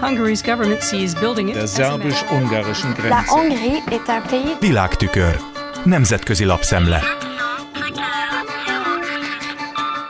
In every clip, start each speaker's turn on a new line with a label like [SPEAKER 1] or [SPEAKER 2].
[SPEAKER 1] Hungary's government sees building it
[SPEAKER 2] der szerbus-ungarischen
[SPEAKER 3] La
[SPEAKER 2] Grenze.
[SPEAKER 3] Hongrie est un pays
[SPEAKER 4] Világtükör. Nemzetközi lapszemle.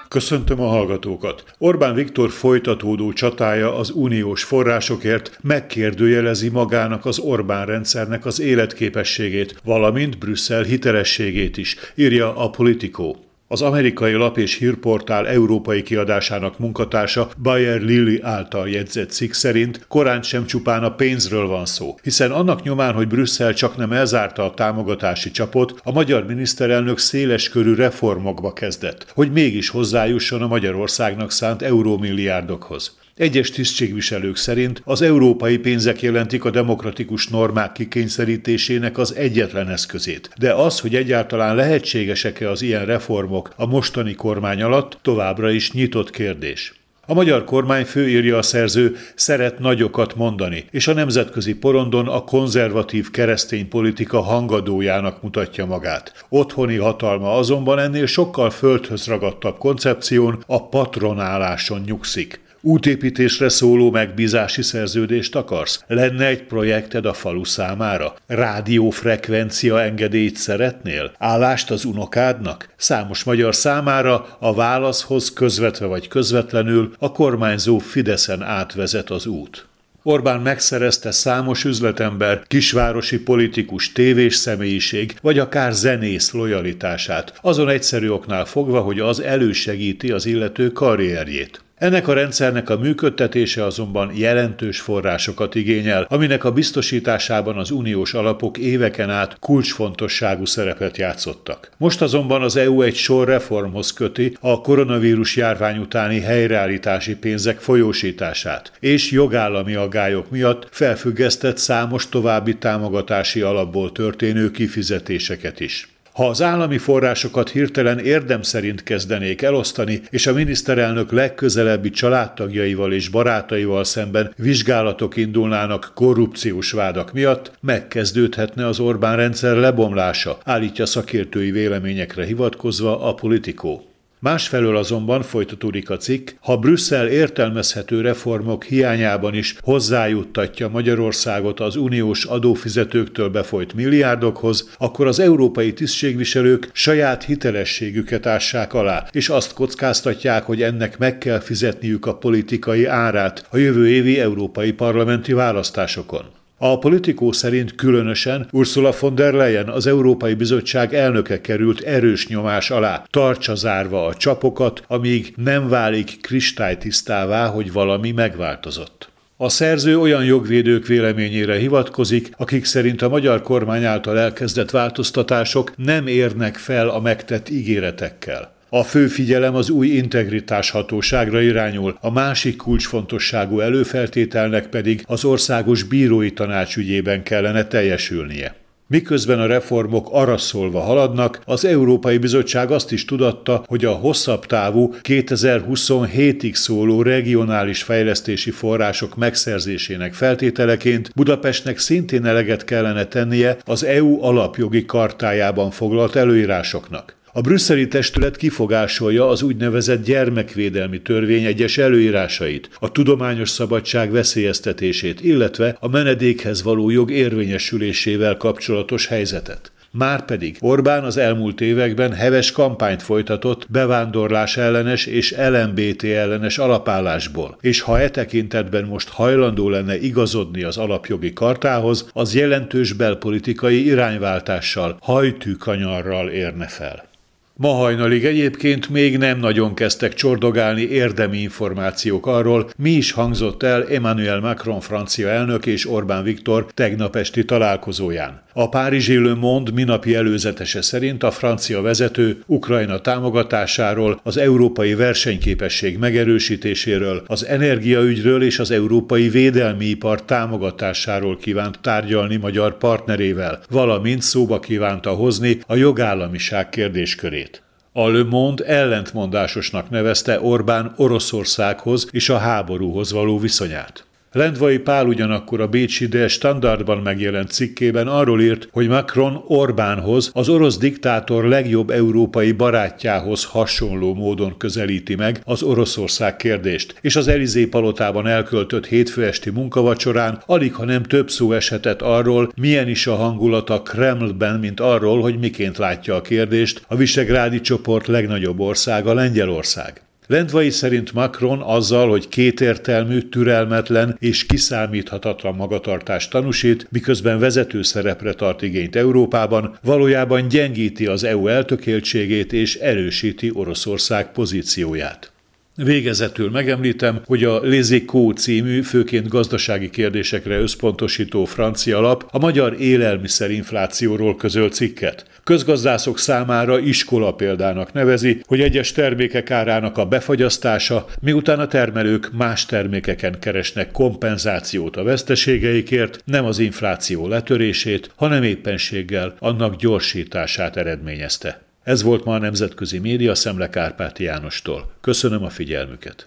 [SPEAKER 5] Köszöntöm a hallgatókat. Orbán Viktor folytatódó csatája az uniós forrásokért megkérdőjelezi magának az Orbán rendszernek az életképességét, valamint Brüsszel hitelességét is, írja a Politico. Az amerikai lap és hírportál európai kiadásának munkatársa Bayer Lilly által jegyzett cikk szerint korán sem csupán a pénzről van szó, hiszen annak nyomán, hogy Brüsszel csak nem elzárta a támogatási csapot, a magyar miniszterelnök széles körű reformokba kezdett, hogy mégis hozzájusson a Magyarországnak szánt eurómilliárdokhoz. Egyes tisztségviselők szerint az európai pénzek jelentik a demokratikus normák kikényszerítésének az egyetlen eszközét. De az, hogy egyáltalán lehetségesek-e az ilyen reformok a mostani kormány alatt, továbbra is nyitott kérdés. A magyar kormányfő írja a szerző, szeret nagyokat mondani, és a nemzetközi porondon a konzervatív keresztény politika hangadójának mutatja magát. Otthoni hatalma azonban ennél sokkal földhöz ragadtabb koncepción, a patronáláson nyugszik. Útépítésre szóló megbízási szerződést akarsz? Lenne egy projekted a falu számára? Rádiófrekvencia engedélyt szeretnél? Állást az unokádnak? Számos magyar számára a válaszhoz közvetve vagy közvetlenül a kormányzó Fideszen átvezet az út. Orbán megszerezte számos üzletember, kisvárosi politikus, tévés személyiség, vagy akár zenész lojalitását, azon egyszerű oknál fogva, hogy az elősegíti az illető karrierjét. Ennek a rendszernek a működtetése azonban jelentős forrásokat igényel, aminek a biztosításában az uniós alapok éveken át kulcsfontosságú szerepet játszottak. Most azonban az EU egy sor reformhoz köti a koronavírus járvány utáni helyreállítási pénzek folyósítását, és jogállami aggályok miatt felfüggesztett számos további támogatási alapból történő kifizetéseket is. Ha az állami forrásokat hirtelen érdem szerint kezdenék elosztani, és a miniszterelnök legközelebbi családtagjaival és barátaival szemben vizsgálatok indulnának korrupciós vádak miatt, megkezdődhetne az Orbán rendszer lebomlása, állítja szakértői véleményekre hivatkozva a politikó. Másfelől azonban folytatódik a cikk, ha Brüsszel értelmezhető reformok hiányában is hozzájuttatja Magyarországot az uniós adófizetőktől befolyt milliárdokhoz, akkor az európai tisztségviselők saját hitelességüket ássák alá, és azt kockáztatják, hogy ennek meg kell fizetniük a politikai árát a jövő évi európai parlamenti választásokon. A politikó szerint különösen Ursula von der Leyen, az Európai Bizottság elnöke került erős nyomás alá, tartsa zárva a csapokat, amíg nem válik kristálytisztává, hogy valami megváltozott. A szerző olyan jogvédők véleményére hivatkozik, akik szerint a magyar kormány által elkezdett változtatások nem érnek fel a megtett ígéretekkel. A fő figyelem az új integritás hatóságra irányul, a másik kulcsfontosságú előfeltételnek pedig az országos bírói tanács ügyében kellene teljesülnie. Miközben a reformok arra szólva haladnak, az Európai Bizottság azt is tudatta, hogy a hosszabb távú 2027-ig szóló regionális fejlesztési források megszerzésének feltételeként Budapestnek szintén eleget kellene tennie az EU alapjogi kartájában foglalt előírásoknak. A brüsszeli testület kifogásolja az úgynevezett gyermekvédelmi törvény egyes előírásait, a tudományos szabadság veszélyeztetését, illetve a menedékhez való jog érvényesülésével kapcsolatos helyzetet. Márpedig Orbán az elmúlt években heves kampányt folytatott bevándorlás ellenes és LMBT ellenes alapállásból, és ha e tekintetben most hajlandó lenne igazodni az alapjogi kartához, az jelentős belpolitikai irányváltással, hajtűkanyarral érne fel. Ma hajnalig egyébként még nem nagyon kezdtek csordogálni érdemi információk arról, mi is hangzott el Emmanuel Macron francia elnök és Orbán Viktor tegnap esti találkozóján. A Párizsi Le Monde minapi előzetese szerint a francia vezető Ukrajna támogatásáról, az európai versenyképesség megerősítéséről, az energiaügyről és az európai védelmi ipar támogatásáról kívánt tárgyalni magyar partnerével, valamint szóba kívánta hozni a jogállamiság kérdéskörét. A Le Monde ellentmondásosnak nevezte Orbán Oroszországhoz és a háborúhoz való viszonyát. Lendvai Pál ugyanakkor a Bécsi De Standardban megjelent cikkében arról írt, hogy Macron Orbánhoz, az orosz diktátor legjobb európai barátjához hasonló módon közelíti meg az Oroszország kérdést, és az Elizé palotában elköltött hétfő esti munkavacsorán alig, ha nem több szó eshetett arról, milyen is a hangulat a Kremlben, mint arról, hogy miként látja a kérdést a Visegrádi csoport legnagyobb országa Lengyelország. Lendvai szerint Macron azzal, hogy kétértelmű, türelmetlen és kiszámíthatatlan magatartást tanúsít, miközben vezető szerepre tart igényt Európában, valójában gyengíti az EU eltökéltségét és erősíti Oroszország pozícióját. Végezetül megemlítem, hogy a Lézikó című, főként gazdasági kérdésekre összpontosító francia lap a magyar élelmiszerinflációról közöl cikket. Közgazdászok számára iskola példának nevezi, hogy egyes termékek árának a befagyasztása, miután a termelők más termékeken keresnek kompenzációt a veszteségeikért, nem az infláció letörését, hanem éppenséggel annak gyorsítását eredményezte. Ez volt ma a Nemzetközi Média Szemle Kárpáti Jánostól. Köszönöm a figyelmüket.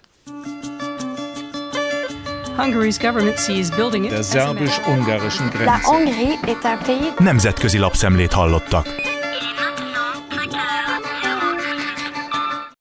[SPEAKER 1] Hungary's government sees building it
[SPEAKER 2] Der
[SPEAKER 1] as a
[SPEAKER 2] szerbus-ungarischen
[SPEAKER 3] La
[SPEAKER 2] Grenze.
[SPEAKER 3] Hongrie est un pays
[SPEAKER 4] Nemzetközi lapszemlét hallottak.